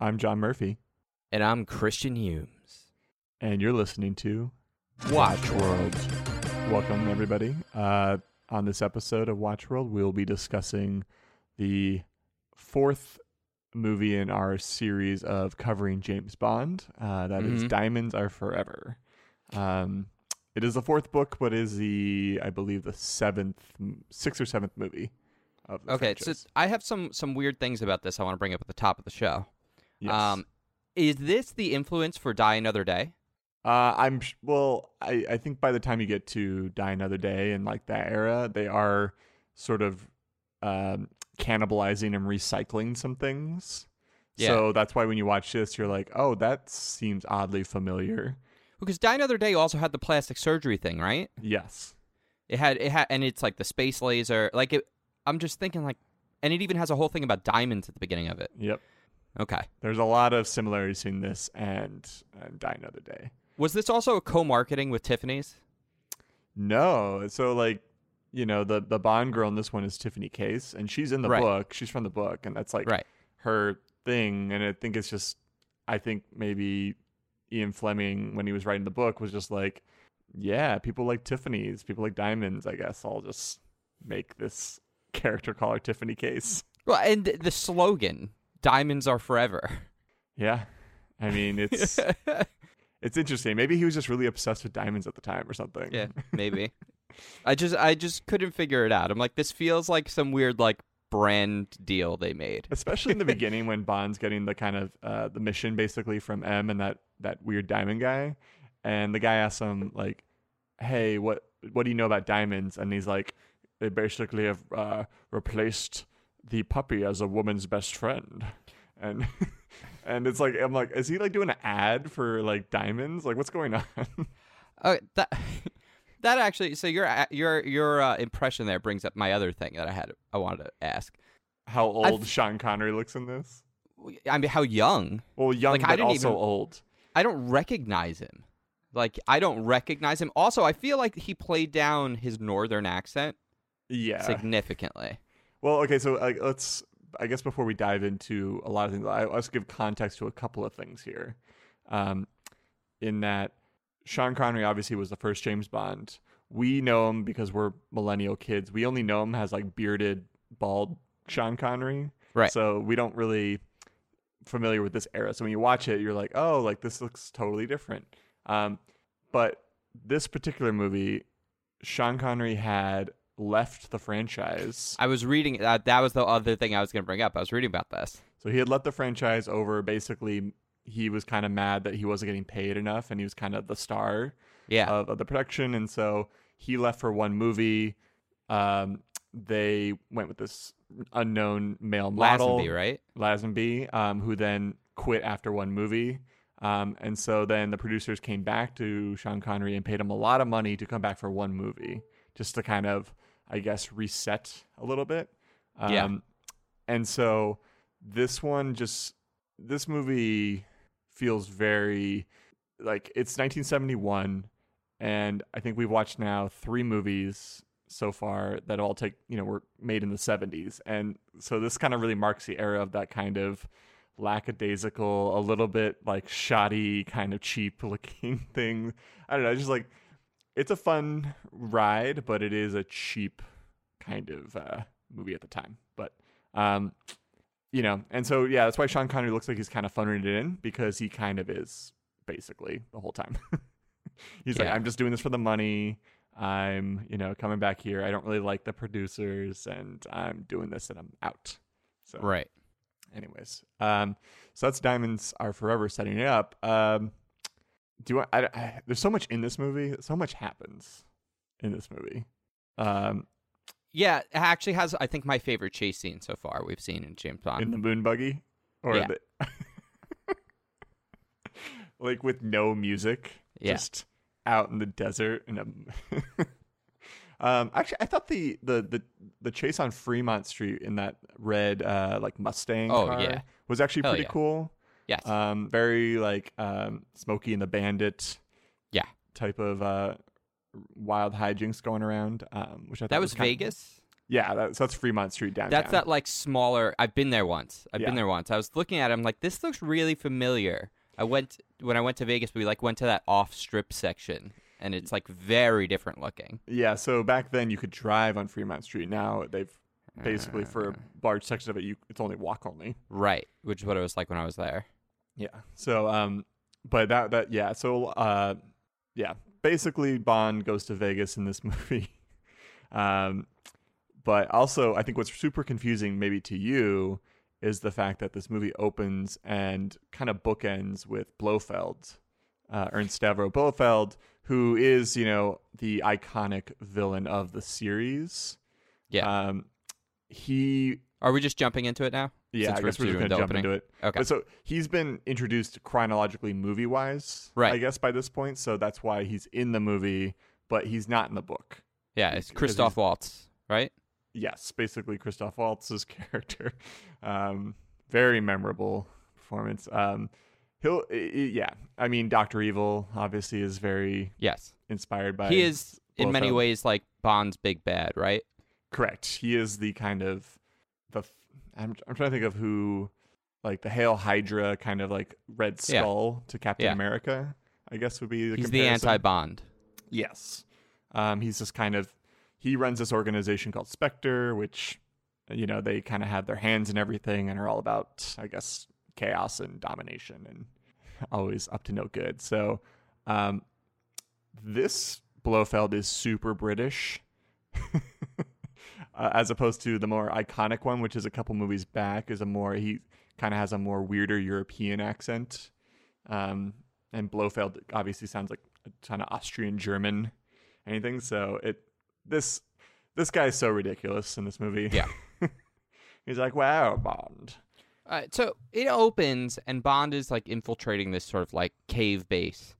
I'm John Murphy, And I'm Christian Humes. and you're listening to Watch World. Welcome, everybody. Uh, on this episode of Watch World, we'll be discussing the fourth movie in our series of covering James Bond. Uh, that is Mhm. Diamonds Are Forever. Um, it is the fourth book, but is the, I believe, the seventh, sixth or seventh movie of the Okay, so. I have some some weird things about this I want to bring up at the top of the show. Yes. Um, is this the influence for Die Another Day? Uh, I'm well. I, I think by the time you get to Die Another Day and like that era, they are sort of um, cannibalizing and recycling some things. Yeah. So that's why when you watch this, you're like, oh, that seems oddly familiar. Because Die Another Day also had the plastic surgery thing, right? Yes. It had it had, and it's like the space laser. Like it, I'm just thinking like, and it even has a whole thing about diamonds at the beginning of it. Yep. Okay, There's a lot of similarities in this and, and Die Another Day. was this also a co-marketing with Tiffany's? No. So like, you know, the the Bond girl in this one is Tiffany Case, and she's in the Right. book. She's from the book, and that's like Right. her thing. And I think it's just, I think maybe Ian Fleming when he was writing the book was just like, yeah, people like Tiffany's, people like diamonds. I guess I'll just make this character call her Tiffany Case. Well, and the slogan "Diamonds are forever." Yeah. I mean, it's it's interesting. Maybe he was just really obsessed with diamonds at the time or something. Yeah, maybe. I just I just couldn't figure it out. I'm like, this feels like some weird like brand deal they made. especially in the beginning when Bond's getting the kind of uh, the mission basically from M and that that weird diamond guy, and the guy asks him like, "Hey, what what do you know about diamonds?" And he's like, "They basically have uh, replaced the puppy as a woman's best friend," and and it's like I'm like, is he like doing an ad for like diamonds? Like, what's going on? Oh, that that actually. So your your your uh, impression there brings up my other thing that I had I wanted to ask. How old I've- Sean Connery looks in this? I mean, how young? Well, young Like, I but didn't also even- old. I don't recognize him. Like I don't recognize him. Also, I feel like he played down his northern accent Yeah. significantly. Well, okay, so uh, let's. I guess before we dive into a lot of things, I, let's give context to a couple of things here. Um, in that, Sean Connery obviously was the first James Bond. We know him because we're millennial kids. We only know him as like bearded, bald Sean Connery. Right. So we don't really familiar with this era. So when you watch it, you're like, oh, like this looks totally different. Um, but this particular movie, Sean Connery had left the franchise. I was reading that. That was the other thing I was going to bring up. I was reading about this. So he had left the franchise over. Basically, he was kind of mad that he wasn't getting paid enough, and he was kind of the star Yeah. of, of the production, and so he left for one movie. Um, they went with this unknown male model, Lazenby, right? Lazenby, um, who then quit after one movie. Um, and so then the producers came back to Sean Connery and paid him a lot of money to come back for one movie, just to kind of, I guess, reset a little bit. Um, Yeah. And so this one just, this movie feels very like it's 1971. And I think we've watched now three movies so far that all take, you know, were made in the 70s. And so this kind of really marks the era of that kind of lackadaisical, a little bit like shoddy, kind of cheap looking thing. I don't know, just like it's a fun ride, but it is a cheap kind of uh, movie at the time. But um, you know, and so yeah, that's why Sean Connery looks like he's kind of phoning it in because he kind of is basically the whole time. he's like, I'm just doing this for the money. I'm, you know, coming back here. I don't really like the producers, and I'm doing this, and I'm out. So, Right. anyways, um, so that's Diamonds Are Forever setting it up. Um, do want? I, I, there's so much in this movie. So much happens in this movie. Um, Yeah, it actually has I think my favorite chase scene so far we've seen in James Bond. in the moon buggy, or Yeah. the, like with no music, Yeah. just out in the desert. And um, actually, I thought the, the the the chase on Fremont Street in that red uh like Mustang Oh, car yeah. was actually Hell pretty yeah. cool. Yes. Um, very like um, Smokey and the Bandit. Yeah. Type of uh, wild hijinks going around. Um, which I thought that was of- Vegas. Yeah, that, so that's Fremont Street downtown. That's that like smaller. I've been there once. I've Yeah. been there once. I was looking at it. I'm like, this looks really familiar. I went when I went to Vegas. We like went to that off strip section, and it's like very different looking. Yeah, so back then you could drive on Fremont Street. Now they've basically for a large section of it, you it's only walk only. Right, which is what it was like when I was there. Yeah. So um, but that that yeah. So uh, yeah. Basically, Bond goes to Vegas in this movie. um, but also I think what's super confusing maybe to you is the fact that this movie opens and kind of bookends with Blofeld, uh, Ernst Stavro Blofeld, who is you know the iconic villain of the series. Yeah. Um, he Are we just jumping into it now? Yeah, I guess we're just gonna jump opening. into it. Okay. But so he's been introduced chronologically movie wise, Right. I guess by this point. So that's why he's in the movie, but he's not in the book. Yeah, it's Christoph Waltz, right? Yes, basically Christoph Waltz's character. Um, very memorable performance. Um, he'll yeah. I mean, Doctor Evil obviously is very Yes, inspired by. he is in many ways like Bond's big bad, right? Correct. He is the kind of the. I'm I'm trying to think of who, like the Hail Hydra kind of like Red Yeah. Skull to Captain Yeah. America. I guess would be the He's the anti-Bond. Yes. Um, he's just kind of he runs this organization called Spectre, which you know they kind of have their hands in everything and are all about, I guess, chaos and domination and always up to no good. So, um, this Blofeld is super British. uh, as opposed to the more iconic one, which is a couple movies back, is a more he kind of has a more weirder European accent. Um, and Blofeld obviously sounds like a ton of Austrian German, anything. So it this this guy is so ridiculous in this movie. Yeah. he's like, "Wow, Bond." Uh, so it opens and Bond is like infiltrating this sort of like cave base.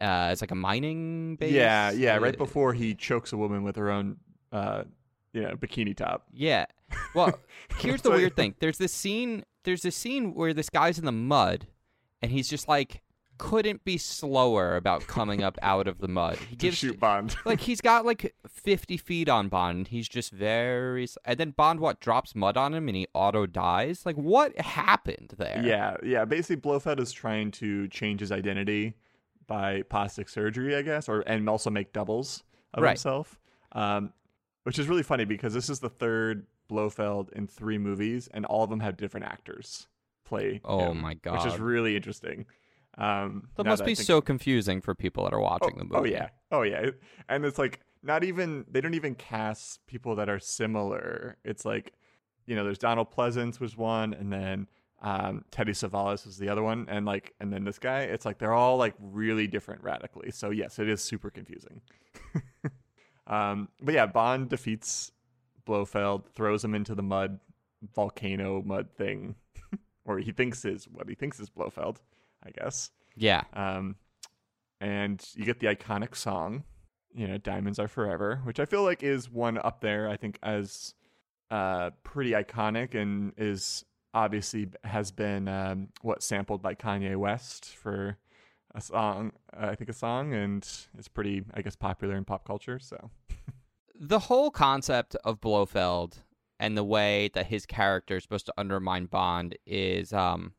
Uh, it's like a mining base. Yeah, yeah. Right Uh, before he chokes a woman with her own, uh, you know, bikini top. Yeah. Well, here's the weird thing. There's this scene. There's this scene where this guy's in the mud, and he's just like couldn't be slower about coming up out of the mud. He To gives shoot Bond. like he's got like 50 feet on Bond. And he's just very. And then Bond what drops mud on him and he auto dies. Like what happened there? Yeah, yeah. Basically, Blofeld is trying to change his identity by plastic surgery, I guess, or and also make doubles of Right. himself. Um, which is really funny because this is the third Blofeld in three movies, and all of them have different actors play. Oh him, my god, Which is really interesting. Um, That must I be think- so confusing for people that are watching oh, the movie. Oh yeah, oh yeah, and it's like not even they don't even cast people that are similar. It's like you know, there's Donald Pleasence was one, and then um, Telly Savalas was the other one, and like and then this guy. It's like they're all like really different radically. So yes, it is super confusing. um, but yeah, Bond defeats Blofeld, throws him into the mud volcano mud thing, or he thinks is what he thinks is Blofeld, I guess. Yeah. Um, and you get the iconic song, you know, "Diamonds Are Forever," which I feel like is one up there. I think as uh, pretty iconic and is obviously has been um, what sampled by Kanye West for a song. I think a song, and it's pretty, I guess, popular in pop culture. So the whole concept of Blofeld and the way that his character is supposed to undermine Bond is um,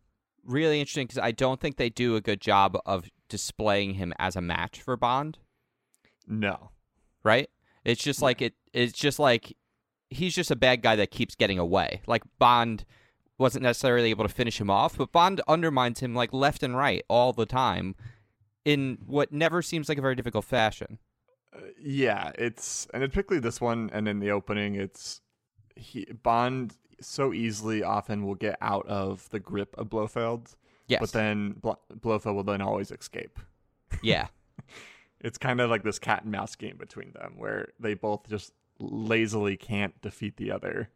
really interesting because I don't think they do a good job of displaying him as a match for Bond. no, Right? It's just like it. It's just like he's just a bad guy that keeps getting away. Like Bond wasn't necessarily able to finish him off, but Bond undermines him like left and right all the time in what never seems like a very difficult fashion. Uh, yeah, it's and it's particularly this one, and in the opening, it's he Bond so easily often will get out of the grip of Blofeld, Yes. but then Blo- Blofeld will then always escape. yeah. It's kind of like this cat and mouse game between them, where they both just lazily can't defeat the other.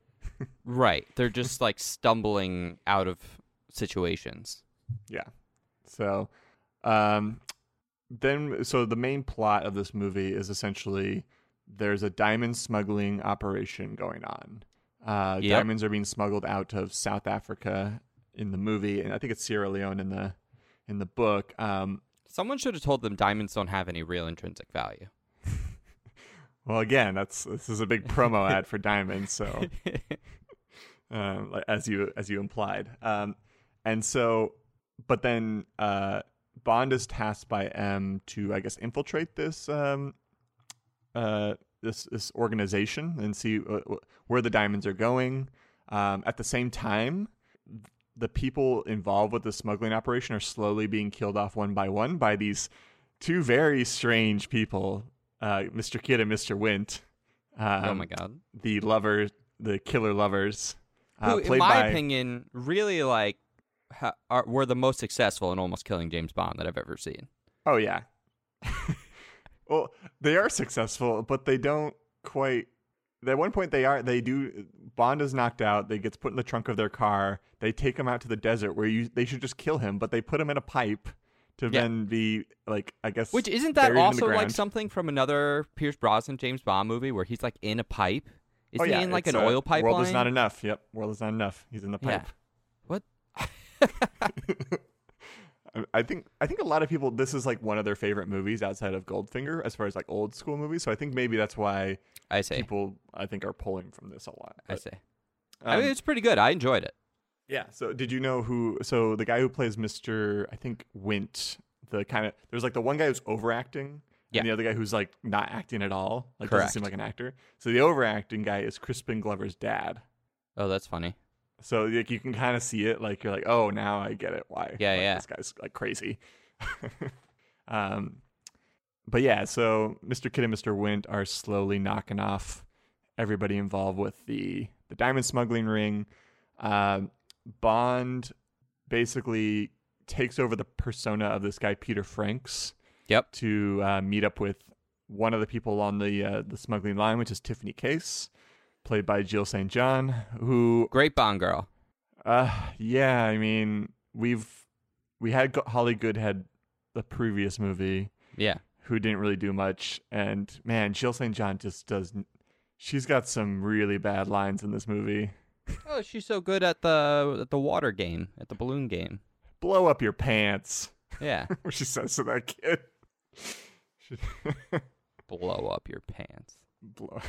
Right. They're just like stumbling out of situations. Yeah. So, um, then so the main plot of this movie is essentially there's a diamond smuggling operation going on. Uh, Yep. Diamonds are being smuggled out of South Africa in the movie, and I think it's Sierra Leone in the in the book. Um, Someone should have told them diamonds don't have any real intrinsic value. Well, again, that's this is a big promo ad for Diamond, so um, as you as you implied, um, and so, but then uh, Bond is tasked by M to, I guess, infiltrate this um, uh, this this organization and see uh, where the diamonds are going. Um, at the same time, the people involved with the smuggling operation are slowly being killed off one by one by these two very strange people, uh, Mr. Kidd and Mr. Wint. Um, oh my god. The lover, the killer lovers. Uh, Who, in my by- opinion, really like ha- are, were the most successful in almost killing James Bond that I've ever seen. Oh yeah. well, they are successful, but they don't quite. At one point, they are. They do. Bond is knocked out. They gets put in the trunk of their car. They take him out to the desert where you. They should just kill him, but they put him in a pipe to Yeah. then be like, I guess. Which isn't that buried in the also like something from another Pierce Brosnan James Bond movie where he's like in a pipe? Is oh, he yeah, in like it's, an uh, oil pipeline? World is not enough. Yep, world is not enough. He's in the Yeah. pipe. What? I- I think I think a lot of people this is like one of their favorite movies outside of Goldfinger as far as like old school movies. So I think maybe that's why I say. people I think are pulling from this a lot. I But, say. I mean, um, it's pretty good. I enjoyed it. Yeah. So did you know who? So the guy who plays Mister I think Wint, the kind of there's like the one guy who's overacting. Yeah. And the other guy who's like not acting at all, like doesn't seem like an actor. So the overacting guy is Crispin Glover's dad. Oh, that's funny. So like you can kind of see it, like you're like, oh, now I get it. Why? Yeah, like, yeah. This guy's like crazy. um, but yeah, so Mr. Kidd and Mr. Wint are slowly knocking off everybody involved with the the diamond smuggling ring. Um, Bond basically takes over the persona of this guy Peter Franks. Yep. To uh, meet up with one of the people on the uh, the smuggling line, which is Tiffany Case, played by Jill St. John, who Great Bond girl. uh, yeah, I mean, we've we had Holly Goodhead, the previous movie, Yeah. who didn't really do much, and man, Jill St. John just does. She's got some really bad lines in this movie. Oh, she's so good at the at the water game, at the balloon game. Blow up your pants, Yeah. what she says to that kid. Blow up your pants. blow.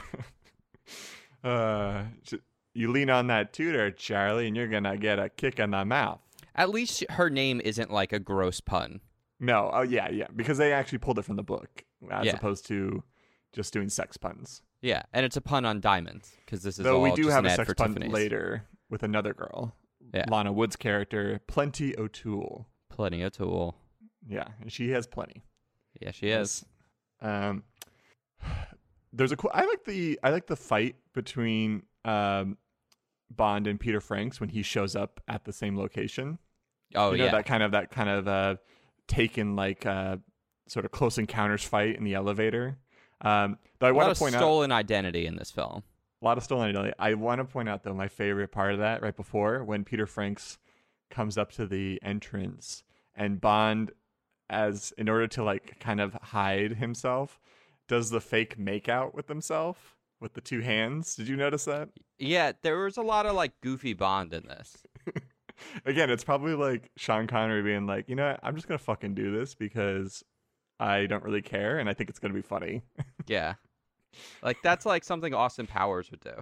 uh, she- you lean on that tutor, Charlie, and you're gonna get a kick in the mouth. At least her name isn't like a gross pun. No, oh yeah, yeah, because they actually pulled it from the book as Yeah. opposed to just doing sex puns. Yeah, and it's a pun on diamonds because this is Though all we do have a sex pun Tiffany's. later with another girl, Yeah. Lana Wood's character, Plenty O'Toole. Plenty of tool. Yeah, and she has plenty. Yeah, she is. Um, there's a cool. I like the I like the fight between um, Bond and Peter Franks when he shows up at the same location. Oh you know yeah. that kind of that kind of uh, taken like uh, sort of close encounters fight in the elevator. Um, though I a lot want of to point out stolen identity in this film. a lot of stolen identity. I want to point out though my favorite part of that right before when Peter Franks comes up to the entrance and Bond as in order to like kind of hide himself does the fake make out with himself with the two hands. Did you notice that? Yeah, there was a lot of like goofy Bond in this. Again, it's probably like Sean Connery being like, "You know, what? I'm just going to fucking do this because I don't really care and I think it's going to be funny." Yeah. Like that's like something Austin Powers would do.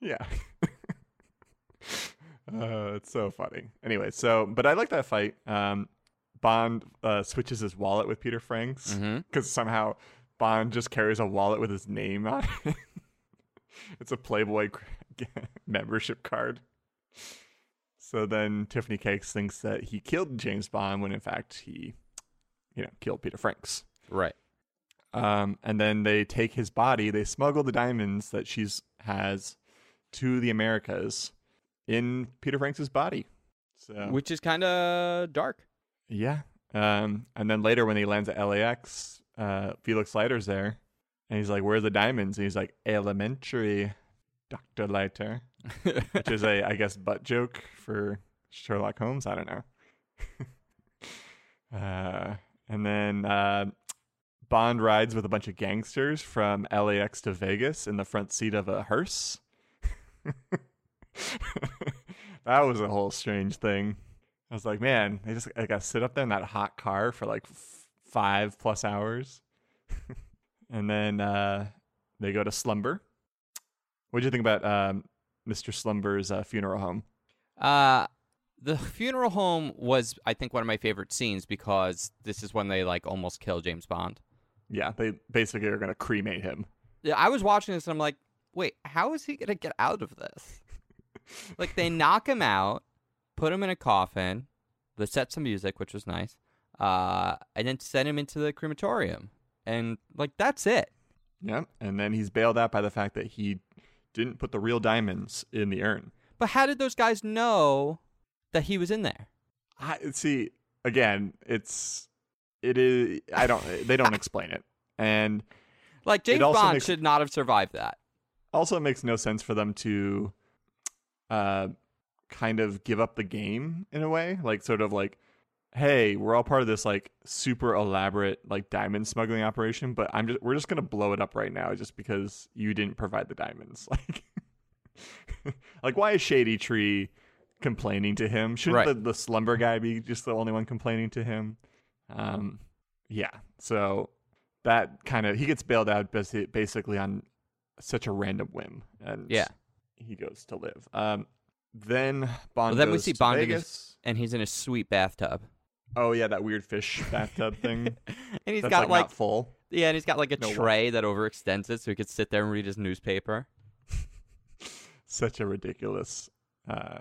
Yeah. uh, it's so funny. Anyway, so but I like that fight. Um, Bond uh, switches his wallet with Peter Franks Mm-hmm. because somehow Bond just carries a wallet with his name on it. it's a Playboy membership card. So then Tiffany Case thinks that he killed James Bond when in fact he, you know, killed Peter Franks. Right. Um, and then they take his body, they smuggle the diamonds that she's has to the Americas in Peter Franks' body. So Which is kind of dark. yeah. Um, and then later when he lands at LAX, uh, Felix Leiter's there, and he's like, "Where are the diamonds?" And he's like, "Elementary, Doctor Leiter," which is a, I guess, butt joke for Sherlock Holmes. I don't know. uh, and then uh, Bond rides with a bunch of gangsters from LAX to Vegas in the front seat of a hearse. that was a whole strange thing. I was like, man, they just I got to sit up there in that hot car for like f- five plus hours, and then uh, they go to Slumber. What do you think about um, Mr. Slumber's uh, funeral home? Uh, the funeral home was, I think, one of my favorite scenes because this is when they like almost kill James Bond. Yeah, they basically are going to cremate him. Yeah, I was watching this and I'm like, wait, how is he gonna get out of this? like they knock him out, put him in a coffin, they set some music, which was nice, uh, and then send him into the crematorium, and like that's it. Yeah, and then he's bailed out by the fact that he didn't put the real diamonds in the urn. But how did those guys know that he was in there? I see. Again, it's it is. I don't. They don't explain it, and Like James Bond makes- should not have survived that. also it makes no sense for them to, uh, kind of give up the game in a way. Like sort of like, hey, we're all part of this like super elaborate like diamond smuggling operation, but I'm just we're just gonna blow it up right now just because you didn't provide the diamonds. Like, like why is Shady Tree complaining to him? Shouldn't Right. the, the slumber guy be just the only one complaining to him? Um, yeah. So that kind of he gets bailed out basically on such a random whim, and Yeah. he goes to live. Um, then Bond. Well, then we see Bond Vegas. And he's in a sweet bathtub, Oh yeah, that weird fish bathtub thing. and he's That's got like, like, full. yeah, and he's got like a No way. tray that overextends it, so he could sit there and read his newspaper. Such a ridiculous. Uh,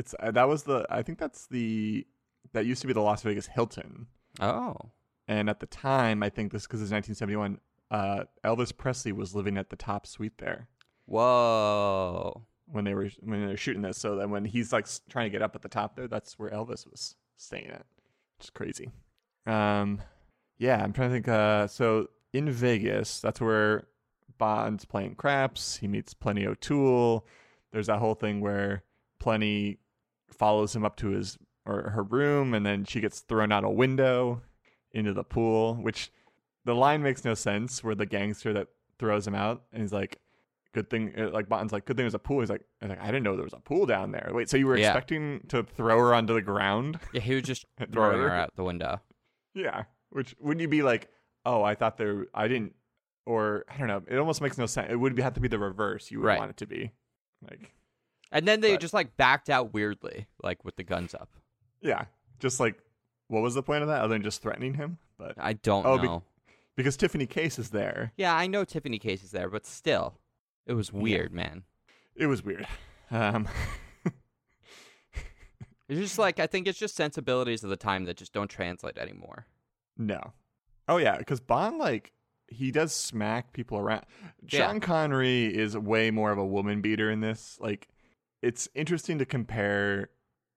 it's uh, that was the I think that's the that used to be the Las Vegas Hilton, Oh, and at the time I think this because it's 1971. Uh, Elvis Presley was living at the top suite there whoa. when they were when they were shooting this. So then when he's like trying to get up at the top there, that's where Elvis was staying at. It's crazy. Um, yeah, I'm trying to think. Uh, so in Vegas, that's where Bond's playing craps. He meets Plenty O'Toole. There's that whole thing where Plenty follows him up to his or her room, and then she gets thrown out a window into the pool. Which the line makes no sense. Where the gangster that throws him out, and he's like, "Good thing," uh, like Bond's like, "Good thing there's a pool." He's like, "I like, I didn't know there was a pool down there." Wait, so you were Yeah. expecting to throw her onto the ground? Yeah, he was just throwing her out the window. Yeah. Which wouldn't you be like, oh, I thought there, I didn't, or I don't know. It almost makes no sense. It would have to be the reverse. You would Right. want it to be like, And then they But- just like backed out weirdly, like with the guns up. yeah, just like, what was the point of that other than just threatening him? But I don't Oh, be- know. because Tiffany Case is there, yeah, I know Tiffany Case is there, but still, it was weird, man. it was weird. Um, It's just like I think it's just sensibilities of the time that just don't translate anymore. no. Oh yeah, because Bond like he does smack people around. Yeah. Sean Connery is way more of a woman beater in this. Like, it's interesting to compare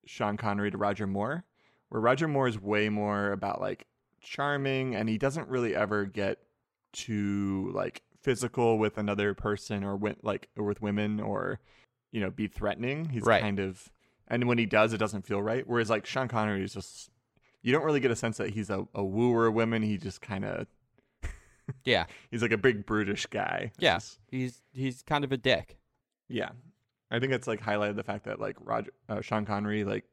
Sean Connery to Roger Moore, where Roger Moore is way more about like charming, and he doesn't really ever get too like physical with another person or with like or with women or you know be threatening. He's Right. kind of, and when he does, it doesn't feel right. Whereas like Sean Connery is just. You don't really get a sense that he's a, a wooer of women. He just kind of Yeah, he's like a big brutish guy. Yeah. He's he's kind of a dick. yeah. I think it's like highlighted the fact that like Roger uh, Sean Connery like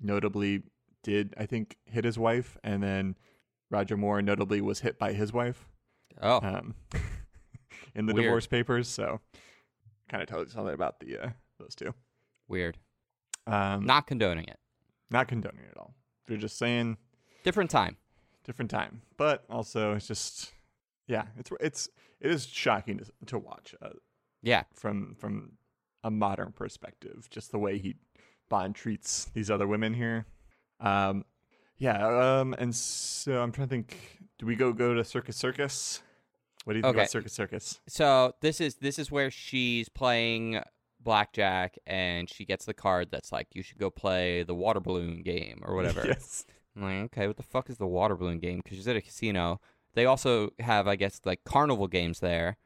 notably did I think hit his wife, and then Roger Moore notably was hit by his wife Oh, um, in the Weird. divorce papers. So kind of tells you something about the uh, those two. weird. Um, Not condoning it. not condoning it at all. They're just saying Different time. different time, but also it's just yeah, it's it's it is shocking to to watch. Uh, Yeah, from from a modern perspective, just the way he Bond treats these other women here. Um, yeah, um, and so I'm trying to think. Do we go go to Circus Circus? What do you think Okay. about Circus Circus? So this is this is where she's playing blackjack and she gets the card that's like you should go play the water balloon game or whatever. yes. I'm like, okay, what the fuck is the water balloon game? Because she's at a casino. They also have, I guess, like carnival games there.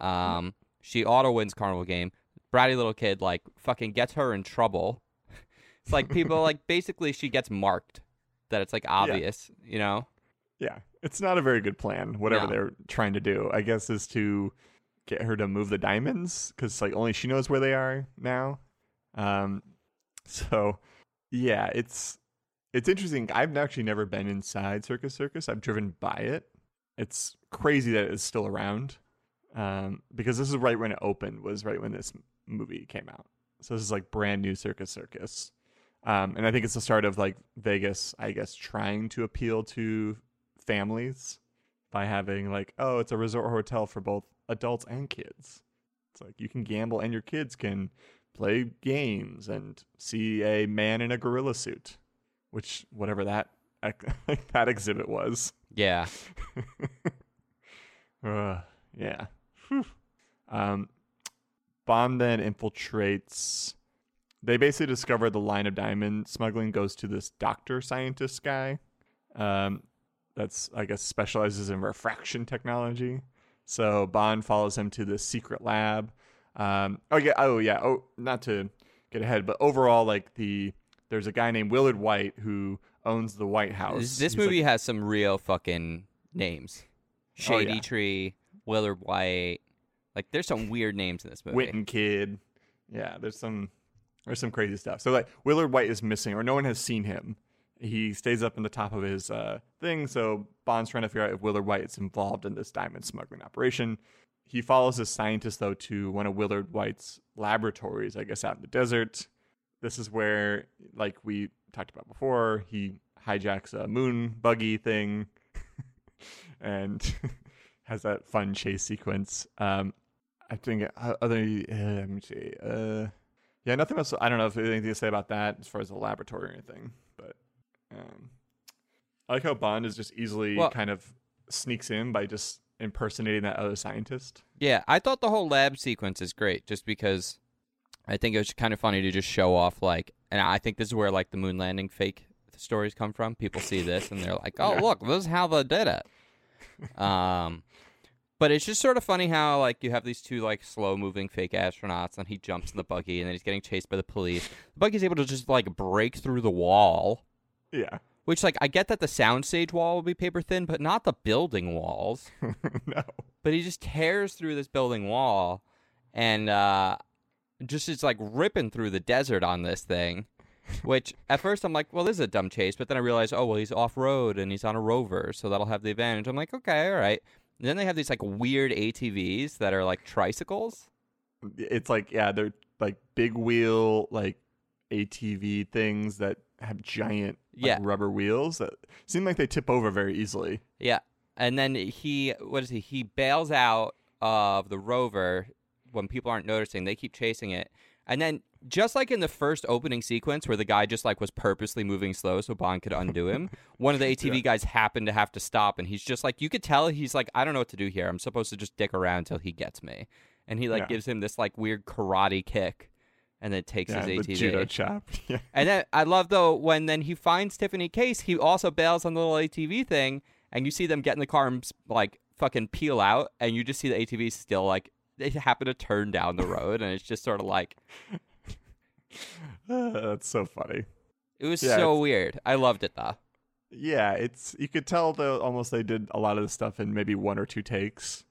Um, she auto wins carnival game. Bratty little kid like fucking gets her in trouble. it's like people like basically she gets marked that it's like obvious, you know. Yeah, it's not a very good plan. Whatever No. they're trying to do, I guess, is to get her to move the diamonds because like only she knows where they are now. Um, so yeah, it's it's interesting. I've actually never been inside Circus Circus. I've driven by it. It's crazy that it's still around. um, because this is right when it opened. Was right when this movie came out. So this is like brand new Circus Circus, um, and I think it's the start of like Vegas, I guess, trying to appeal to families by having like, oh, it's a resort hotel for both adults and kids. It's like you can gamble and your kids can play games and see a man in a gorilla suit, which whatever that that exhibit was. Yeah. Uh, yeah. Whew. Um, Bond then infiltrates. They basically discover the line of diamond smuggling goes to this doctor scientist guy. Um, that's I guess specializes in refraction technology. So Bond follows him to this secret lab. Um, oh yeah, oh yeah, oh not to get ahead, but overall, like the there's a guy named Willard Whyte who owns the White House. This, this He's, like, movie has some real fucking names. Shady Oh, yeah. Tree, Willard Whyte. Like, there's some weird names in this movie. Witten Kid. Yeah, there's some there's some crazy stuff. So like Willard Whyte is missing, or no one has seen him. He stays up in the top of his uh, thing. So Bond's trying to figure out if Willard Whyte is involved in this diamond smuggling operation. He follows this scientist though to one of Willard Whyte's laboratories, I guess, out in the desert. This is where, like we talked about before, he hijacks a moon buggy thing and has that fun chase sequence. Um, I think uh, other uh, let me see. Uh, yeah, nothing else. I don't know if there's anything to say about that as far as the laboratory or anything. But um, I like how Bond is just easily Well- kind of sneaks in by just impersonating that other scientist. Yeah, I thought the whole lab sequence is great just because I think it was kind of funny to just show off, like, and I think this is where, like, the moon landing fake stories come from. People see this and they're like, oh, Yeah. look, this is how they did it. Um, but it's just sort of funny how, like, you have these two, like, slow moving fake astronauts and he jumps in the buggy and then he's getting chased by the police. The buggy's able to just, like, break through the wall. Yeah. Which, like, I get that the soundstage wall will be paper thin, but not the building walls. no. But he just tears through this building wall and uh, just is, like, ripping through the desert on this thing. Which, at first, I'm like, well, this is a dumb chase. But then I realized, oh, well, he's off road and he's on a rover, so that'll have the advantage. I'm like, okay, all right. And then they have these, like, weird ATVs that are, like, tricycles. It's like yeah, they're like big wheel like ATV things that have giant like, Yeah. rubber wheels that seem like they tip over very easily. Yeah. And then he, what is he? He bails out of the rover when people aren't noticing. They keep chasing it. And then, just like in the first opening sequence where the guy just like was purposely moving slow so Bond could undo him, one of the ATV Yeah. guys happened to have to stop. And he's just like, you could tell he's like, I don't know what to do here. I'm supposed to just dick around till he gets me. And he like Yeah. gives him this like weird karate kick and then takes Yeah, his the ATV. judo chop. Yeah. And then I love though when then he finds Tiffany Case, he also bails on the little ATV thing, and you see them get in the car and like fucking peel out, and you just see the ATV still like they happen to turn down the road, and it's just sort of like That's so funny. it was Yeah, so it's- weird. I loved it though. Yeah, it's you could tell though almost they did a lot of the stuff in maybe one or two takes,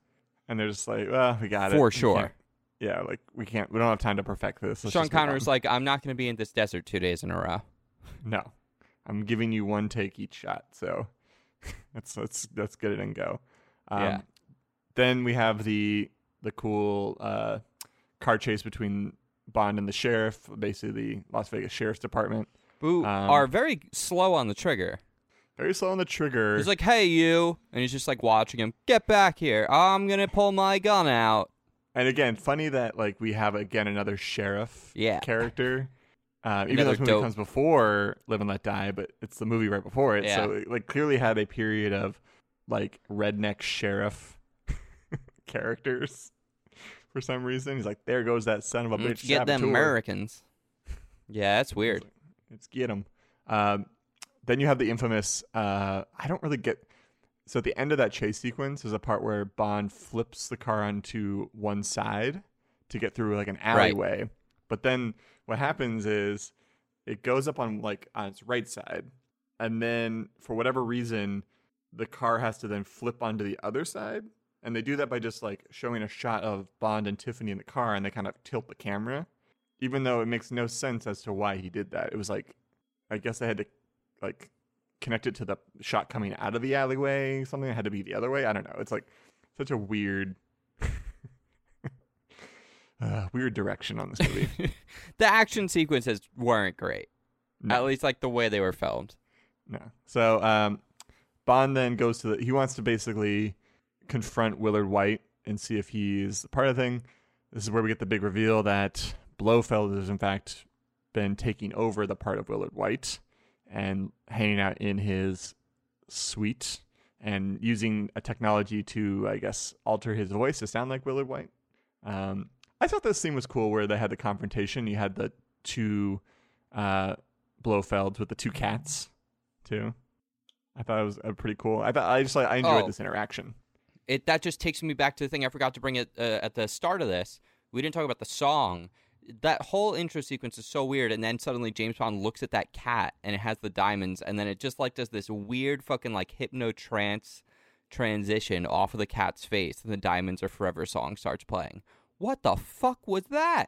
and they're just like, well, we got it For sure. Yeah, like we can't, we don't have time to perfect this. Let's Sean Connery's like, I'm not going to be in this desert two days in a row. no, I'm giving you one take each shot, so let's let's let's get it and go. Um, Yeah. Then we have the the cool uh, car chase between Bond and the sheriff, basically the Las Vegas Sheriff's Department. Who Um, are very slow on the trigger. Very slow on the trigger. He's like, "Hey, you," and he's just like watching him. Get back here! I'm gonna pull my gun out. And again, funny that like we have again another sheriff Yeah. character. Uh, even though this movie dope- comes before Live and Let Die, but it's the movie right before it. So it like clearly had a period of like redneck sheriff characters for some reason. He's like, there goes that son of a bitch. get them. Americans. Yeah, that's weird. Let's get him. Um, then you have the infamous. Uh, I don't really get. So at the end of that chase sequence is a part where Bond flips the car onto one side to get through like an Right. alleyway. But then what happens is it goes up on like on its right side, and then for whatever reason, the car has to then flip onto the other side. And they do that by just like showing a shot of Bond and Tiffany in the car, and they kind of tilt the camera even though it makes no sense as to why he did that. It was like, I guess they had to like connect it to the shot coming out of the alleyway, something that had to be the other way. I don't know. It's like such a weird uh, weird direction on this movie. the action sequences weren't great. No. At least like the way they were filmed. No. So um, Bond then goes to the. He wants to basically confront Willard Whyte and see if he's part of the thing. This is where we get the big reveal that Blofeld has in fact been taking over the part of Willard Whyte and hanging out in his suite and using a technology to, I guess, alter his voice to sound like Willard Whyte. Um, I thought this scene was cool where they had the confrontation. You had the two uh, Blofelds with the two cats too. I thought it was pretty cool. I thought I just like I enjoyed Oh. this interaction. It that just takes me back to the thing I forgot to bring it uh, at the start of this. We didn't talk about the song. That whole intro sequence is so weird, and then suddenly James Bond looks at that cat, and it has the diamonds, and then it just like does this weird fucking like hypno trance transition off of the cat's face, and the "Diamonds Are Forever" song starts playing. What the fuck was that?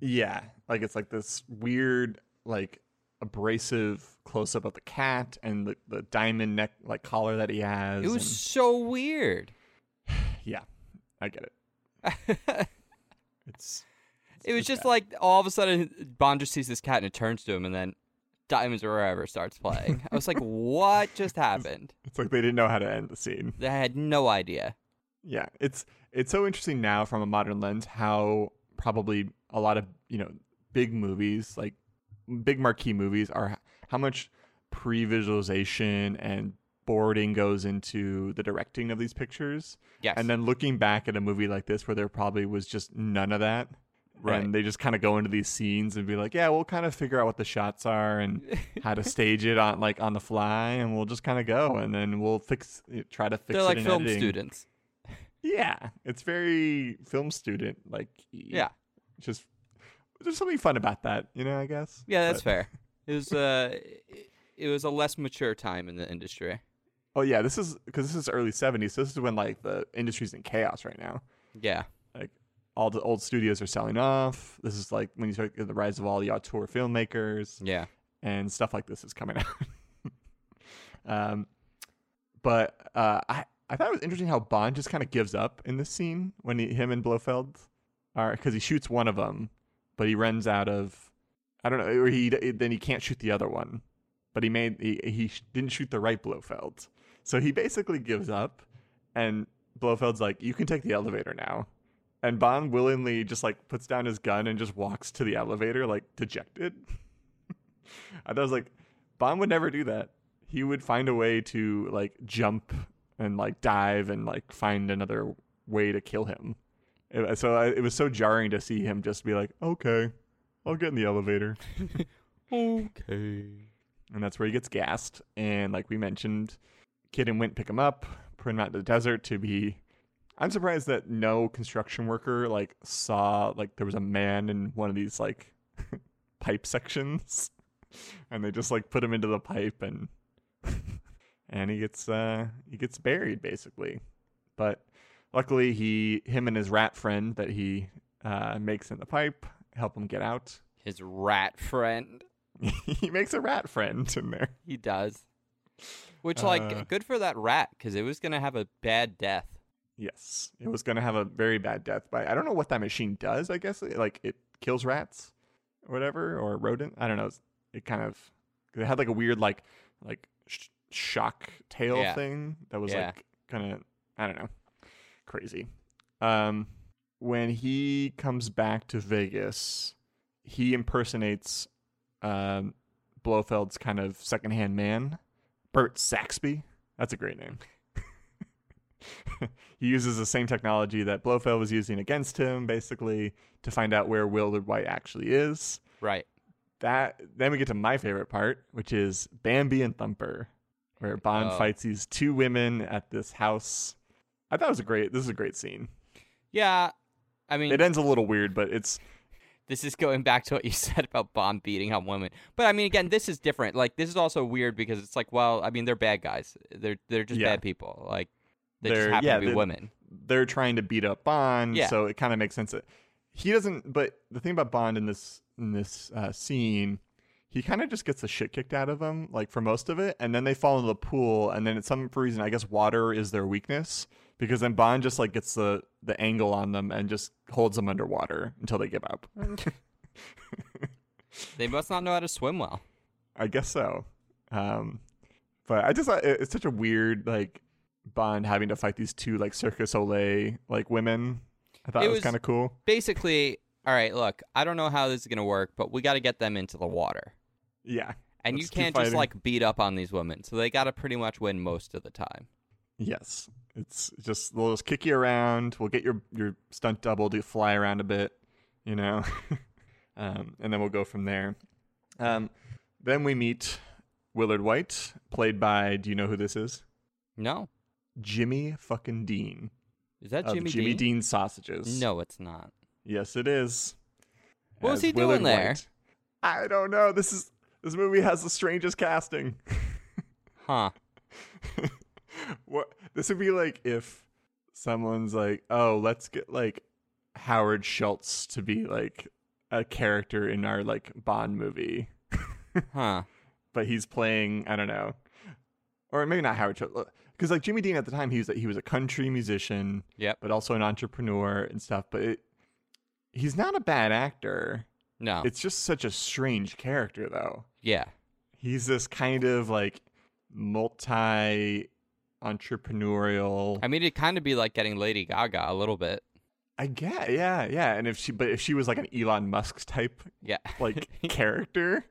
Yeah, like it's like this weird, like abrasive close up of the cat and the, the diamond neck like collar that he has. It was so weird. And- yeah, I get it. it It's It was just bad. like all of a sudden Bond just sees this cat and it turns to him, and then "Diamonds Are Forever" starts playing. I was like, what just happened? it's like they didn't know how to end the scene. I had no idea. Yeah, it's it's so interesting now from a modern lens how probably a lot of you know big movies like big marquee movies are how much pre-visualization and boarding goes into the directing of these pictures Yes. and then looking back at a movie like this where there probably was just none of that Right. and they just kind of go into these scenes and be like yeah we'll kind of figure out what the shots are and how to stage it on like on the fly and we'll just kind of go and then we'll fix try to fix They're like film editing. students. Yeah, it's very film student like. Yeah. just there's something fun about that, you know. I guess. Yeah, that's But- fair. It was uh, it was a less mature time in the industry. Oh yeah, this is because this is early '70s. So this is when like the industry's in chaos right now. Yeah. Like all the old studios are selling off. This is like when you start the rise of all the auteur filmmakers Yeah. and stuff like this is coming out. um, but uh, I I thought it was interesting how Bond just kind of gives up in this scene when he, him and Blofeld are because he shoots one of them, but he runs out of I don't know, or he then he can't shoot the other one, but he made he he didn't shoot the right Blofeld, so he basically gives up, and Blofeld's like, "You can take the elevator now." And Bond willingly just like puts down his gun and just walks to the elevator, like dejected. I was like Bond would never do that. He would find a way to like jump and like dive and like find another way to kill him. It- so I, it was so jarring to see him just be like, "Okay, I'll get in the elevator," Okay. and that's where he gets gassed. And like we mentioned, Kidd and Wint pick him up, put him out in the desert to be. I'm surprised that no construction worker like saw like there was a man in one of these like pipe sections, and they just like put him into the pipe and and he gets uh he gets buried basically. But luckily he him and his rat friend that he uh, makes in the pipe help him get out. His rat friend. he makes a rat friend in there. He does. Which, Uh, like, good for that rat because it was gonna have a bad death. Yes, it was going to have a very bad death. But I don't know what that machine does. I guess like it kills rats or whatever, or rodent. I don't know. It kind of it had like a weird like like sh- shock tail Yeah. thing that was Yeah. like kind of I don't know crazy. Um, when he comes back to Vegas, he impersonates um, Blofeld's kind of secondhand man, Bert Saxby. That's a great name. he uses the same technology that Blofeld was using against him, basically, to find out where Willard Whyte actually is. Right. That then we get to my favorite part, which is Bambi and Thumper, where Bond Oh. fights these two women at this house. I thought it was a great. This is a great scene. Yeah. I mean, It ends a little weird, but it's this is going back to what you said about Bond beating on women. But I mean, again, this is different. Like, this is also weird because it's like, well, I mean, they're bad guys. They're they're just Yeah. bad people. Like, they They're- just happen yeah, to be women. they're trying to beat up Bond, Yeah. so it kind of makes sense that he doesn't. But the thing about Bond in this in this uh, scene, he kind of just gets the shit kicked out of him, like for most of it, and then they fall into the pool, and then at some reason I guess water is their weakness because then Bond just like gets the the angle on them and just holds them underwater until they give up. They must not know how to swim well. I guess so. Um, but I just thought it- it's such a weird like Bond having to fight these two like Circus Soleil like women. I thought It it was, was- kind of cool. Basically, all right, look, I don't know how this is going to work, but we got to get them into the water. Yeah. And you can't just like beat up on these women. So they got to pretty much win most of the time. Yes. It's just they'll just kick you around. We'll get your your stunt double to fly around a bit, you know, um, and then we'll go from there. Um, then we meet Willard Whyte, played by. Do you know who this is? No. Jimmy fucking Dean Is that Jimmy, Jimmy Dean? Dean sausages. No, it's not. Yes, it is. What was As he doing there? Whyte. I don't know. This is this movie has the strangest casting. Huh. what this would be like if someone's like, "Oh, let's get like Howard Schultz to be like a character in our like Bond movie." Huh. but he's playing, I don't know. Or maybe not Howard Schultz. Cuz like Jimmy Dean at the time, he was he was a country musician, Yep. but also an entrepreneur and stuff, but it, he's not a bad actor. No. It's just such a strange character though. yeah. He's this kind of like multi entrepreneurial I mean, it'd kind of be like getting Lady Gaga a little bit. I get, yeah, yeah. And if she, but if she was like an Elon Musk type Yeah. like character,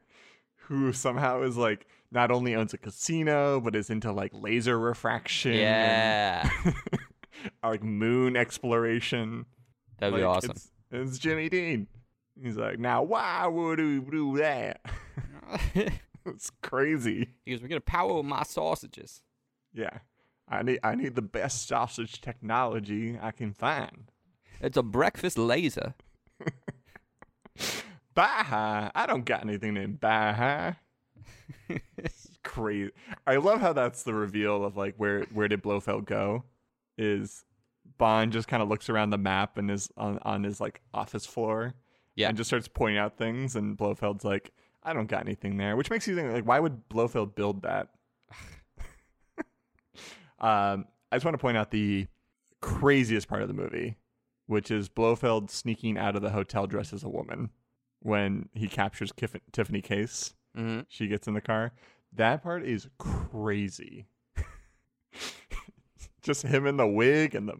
who somehow is like not only owns a casino but is into like laser refraction, yeah. and, like moon exploration. That'd be awesome. It's, it's Jimmy Dean. He's like, now why would we do that? it's crazy. he goes, we're going to power my sausages. Yeah, I need I need the best sausage technology I can find. It's a breakfast laser. Baja. I don't got anything in Baja. It's crazy. I love how that's the reveal of like where where did Blofeld go? Is Bond just kind of looks around the map and is on on his like office floor, Yeah. and just starts pointing out things, and Blofeld's like, I don't got anything there, which makes you think like, why would Blofeld build that? um, I just want to point out the craziest part of the movie, which is Blofeld sneaking out of the hotel dressed as a woman when he captures Kif- Tiffany Case. hmm She gets in the car. That part is crazy. Just him in the wig and the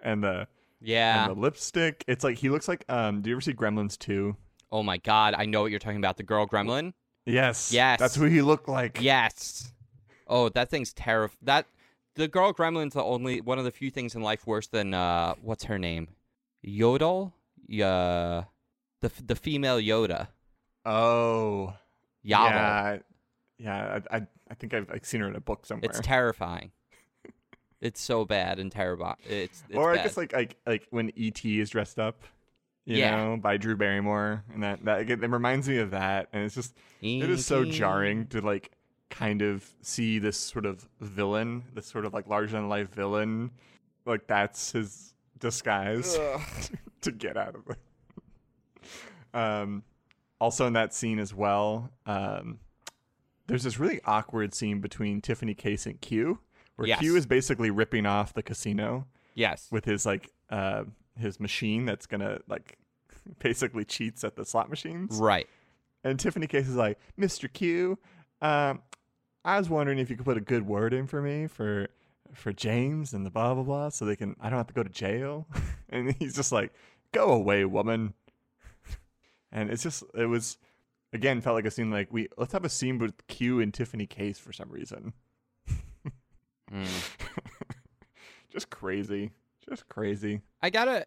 and the Yeah. and the lipstick. It's like he looks like um do you ever see Gremlins 2? Oh my God. I know what you're talking about. The girl gremlin? Yes. Yes. That's who he looked like. Yes. Oh, that thing's terrifying. That the girl gremlin's the only one of the few things in life worse than uh, what's her name, Yaddle. Yeah, the the female Yoda. Oh. Yeah. Yeah, I, I I think I've, I've seen her in a book somewhere. It's terrifying. it's so bad and terrible. It's, it's or I bad. guess like like like when ET is dressed up, you Yeah. know, by Drew Barrymore, and that that it reminds me of that, and it's just it is so jarring to like kind of see this sort of villain, this sort of like larger than life villain, like that's his disguise to get out of it. Um, also in that scene as well, um, there's this really awkward scene between Tiffany Case and Q, where Yes. Q is basically ripping off the casino Yes. with his like uh his machine that's gonna like basically cheats at the slot machines. Right. And Tiffany Case is like, Mr. Q, um, I was wondering if you could put a good word in for me for for James and the blah blah blah, so they can I don't have to go to jail. and he's just like, Go away, woman. and it's just it was again felt like a scene like we let's have a scene with Q and Tiffany Case for some reason. Mm. just crazy. Just crazy. I gotta.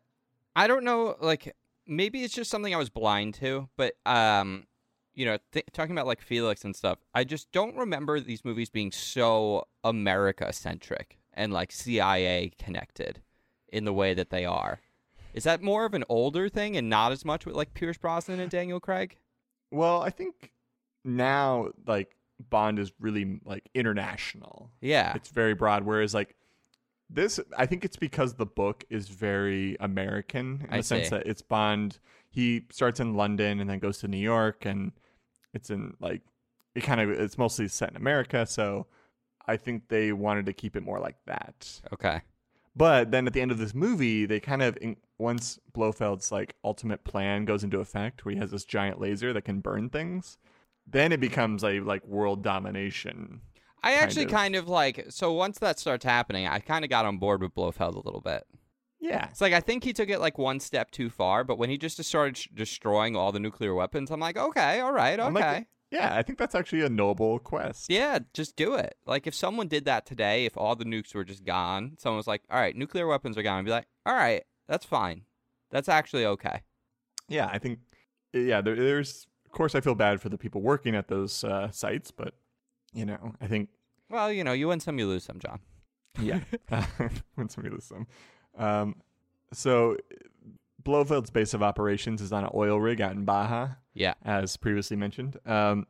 I don't know. Like maybe it's just something I was blind to, but um, you know, th- talking about like Felix and stuff, I just don't remember these movies being so America centric and like CIA connected in the way that they are. Is that more of an older thing and not as much with like Pierce Brosnan and Daniel Craig? Well, I think now like Bond is really like international. Yeah. It's very broad. Whereas like this, I think it's because the book is very American in I the sense that it's Bond. He starts in London and then goes to New York, and it's in like it kind of it's mostly set in America. So I think they wanted to keep it more like that. Okay. But then at the end of this movie, they kind of in, once Blofeld's like ultimate plan goes into effect, where he has this giant laser that can burn things, then it becomes a like world domination. I kind actually of. kind of like so once that starts happening, I kind of got on board with Blofeld a little bit. Yeah, It's like I think he took it like one step too far, but when he just started sh- destroying all the nuclear weapons, I'm like, okay, all right, okay. like, yeah. I think that's actually a noble quest. Yeah, just do it. Like if someone did that today, if all the nukes were just gone, someone was like, "All right, nuclear weapons are gone," I'd be like, "All right, that's fine. That's actually okay." yeah, I think, yeah, there, there's, of course, I feel bad for the people working at those uh, sites, but, you know, I think, Well, you know, you win some, you lose some, John. yeah, when somebody lose them. Um, so, Blofeld's base of operations is on an oil rig out in Baja, Yeah, as previously mentioned. Um,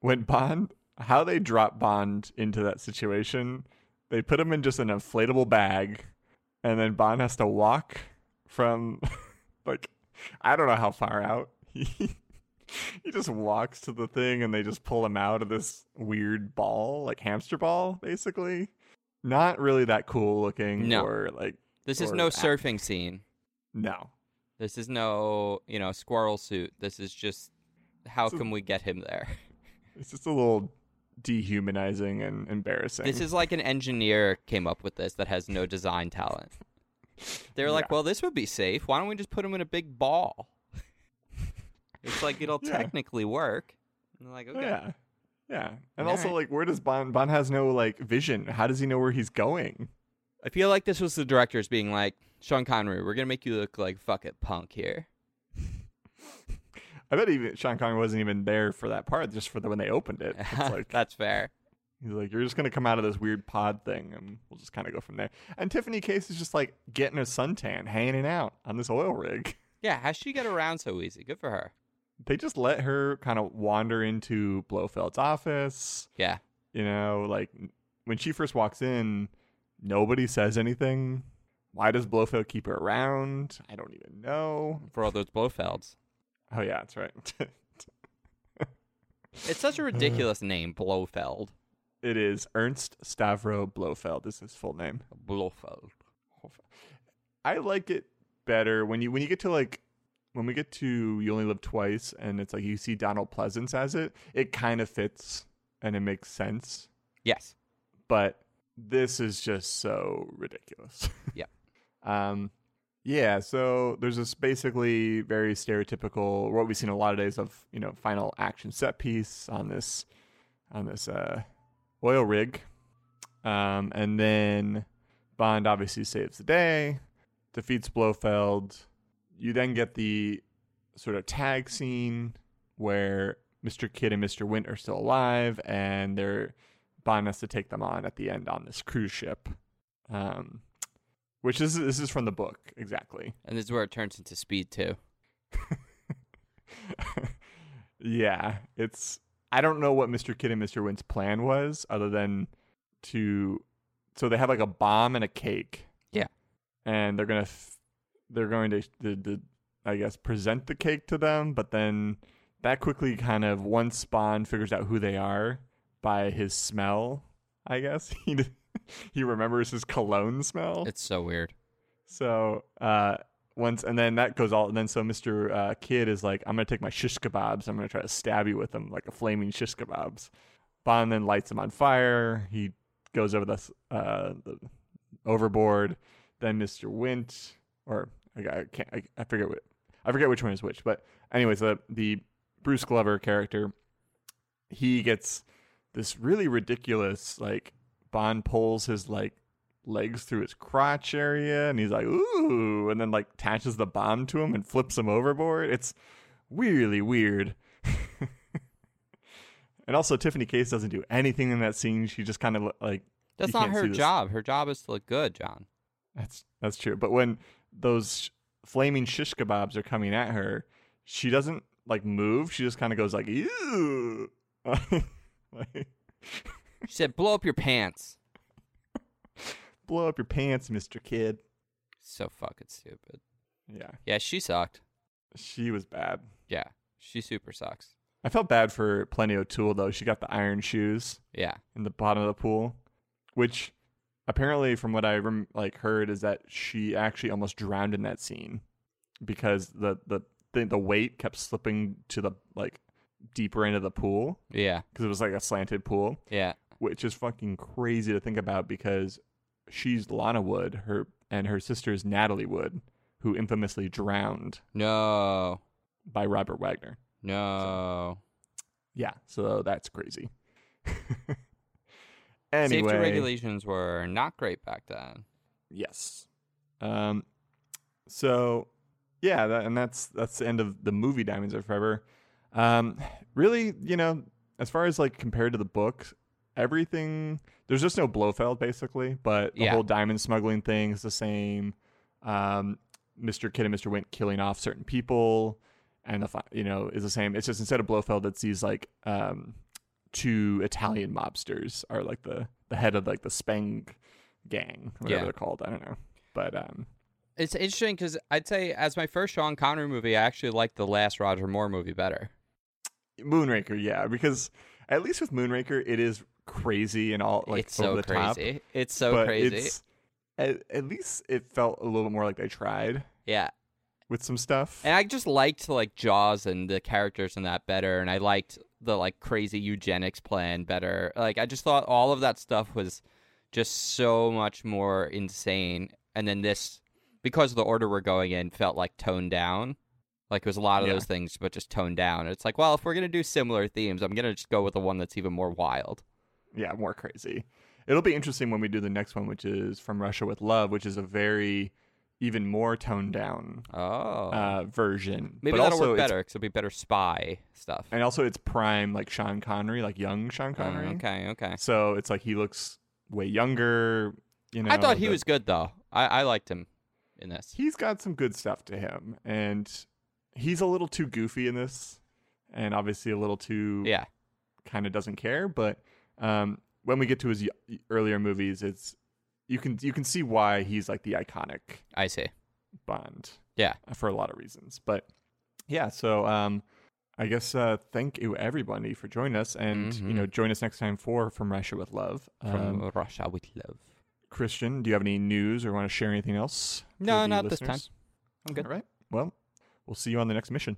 when Bond, how they drop Bond into that situation, they put him in just an inflatable bag, and then Bond has to walk from, like, I don't know how far out. He he just walks to the thing, and they just pull him out of this weird ball, like hamster ball, basically. Not really that cool looking, No. or like this is no act- surfing scene. no. This is no, you know, squirrel suit. This is just how So- can we get him there? It's just a little dehumanizing and embarrassing. This is like an engineer came up with this that has no design talent. They're like, Yeah. "Well, this would be safe. Why don't we just put him in a big ball?" it's like it'll Yeah. technically work. And they're like, Oh, "Okay." Yeah. Yeah. And All also right. like where does Bond Bond has no like vision. How does he know where he's going? I feel like this was the directors being like, Sean Connery, we're gonna make you look like fuck it punk here. I bet even Sean Connery wasn't even there for that part, just for the when they opened it. It's like That's fair. he's like, You're just gonna come out of this weird pod thing and we'll just kinda go from there. And Tiffany Case is just like getting a suntan, hanging out on this oil rig. Yeah, how's she get around so easy? Good for her. They just let her kind of wander into Blofeld's office. Yeah. You know, like when she first walks in, nobody says anything. Why does Blofeld keep her around? I don't even know. For all those Blofelds. Oh yeah, that's right. It's such a ridiculous name, Blofeld. it is Ernst Stavro Blofeld is his full name. Blofeld. I like it better when you when you get to like when we get to You Only Live Twice and it's like you see Donald Pleasence as it, it kind of fits and it makes sense. Yes. But this is just so ridiculous. Yeah. Um yeah, so there's this basically very stereotypical what we've seen a lot of days of, you know, final action set piece on this on this uh oil rig. Um and then Bond obviously saves the day, defeats Blofeld. You then get the sort of tag scene where Mr. Kidd and Mr. Wint are still alive and they're Bond has to take them on at the end on this cruise ship. Um which is this is from the book, exactly. And this is where it turns into speed too. yeah, it's I don't know what Mr. Kidd and Mr. Wint's plan was other than to so they have like a bomb and a cake. Yeah. And they're going to they're going to, to, to I guess present the cake to them, but then that quickly kind of once Bond figures out who they are by his smell, I guess. He he remembers his cologne smell. It's so weird. So uh, once, and then that goes all. And then so Mister uh, Kidd is like, "I'm gonna take my shish kebabs. I'm gonna try to stab you with them like a flaming shish kebabs." Bond then lights him on fire. He goes over the, uh, the overboard. Then Mister Wint, or I, I can't, I, I forget what, I forget which one is which. But anyways, the the Bruce Glover character, he gets this really ridiculous like Bond pulls his like legs through his crotch area and he's like ooh and then like attaches the bomb to him and flips him overboard. It's really weird. And also tiffany case doesn't do anything in that scene. She just kind of like That's not her job. Her job is to look good, John. that's that's true. But when those flaming shish kebabs are coming at her she doesn't like move. She just kind of goes like ew like, She said, "Blow up your pants." blow up your pants mr Kidd So fucking stupid. yeah Yeah, she sucked. she was bad Yeah, she super sucks. I felt bad for Plenty O'Toole though. She got the iron shoes Yeah, in the bottom of the pool, which apparently, from what I rem- like heard, is that she actually almost drowned in that scene because the the the, the weight kept slipping to the like deeper into the pool Yeah. because it was like a slanted pool, Yeah. which is fucking crazy to think about because she's Lana Wood, her and her sister's Natalie Wood, who infamously drowned No. by Robert Wagner. No. Yeah, so that's crazy. anyway, Safety regulations were not great back then. yes. Um, so yeah, that, and that's that's the end of the movie Diamonds Are Forever. Um, really, you know, as far as like compared to the book, everything there's just no Blofeld basically, but the Yeah. whole diamond smuggling thing is the same. Um, Mr. Kidd and Mr. Wint killing off certain people, and the you know is the same. It's just instead of Blofeld, it's these like um, two Italian mobsters are like the the head of like the Spang gang, whatever Yeah. they're called. I don't know, but um, It's interesting because I'd say as my first Sean Connery movie, I actually liked the last Roger Moore movie better. Moonraker, yeah, because at least with Moonraker, it is crazy and all like it's over so the top. crazy. It's so but crazy. It's, at, at least it felt a little more like they tried Yeah. with some stuff. And I just liked like Jaws and the characters in that better, and I liked the like crazy eugenics plan better. Like I just thought all of that stuff was just so much more insane. And then this, because of the order we're going in, felt like toned down. Like it was a lot of Yeah. those things, but just toned down. It's like, well, if we're gonna do similar themes, I'm gonna just go with the one that's even more wild. yeah, more crazy. It'll be interesting when we do the next one, which is From Russia with Love, which is a very even more toned down Oh, uh, version. maybe but that'll also work better because it'll be better spy stuff. And also, it's prime like Sean Connery, like young Sean Oh, Connery. okay, okay. So it's like he looks way younger. You know, I thought he the- was good though. I, I liked him in this. he's got some good stuff to him and he's a little too goofy in this and obviously a little too Yeah. kind of doesn't care but um, when we get to his y- earlier movies it's you can you can see why he's like the iconic I see. bond Yeah. for a lot of reasons but yeah so um i guess uh thank you everybody for joining us and you Mhm. know join us next time for from russia with love From um, Russia with Love. christian do you have any news or want to share anything else No, not this time. listeners? I'm good. all right well We'll see you on the next mission.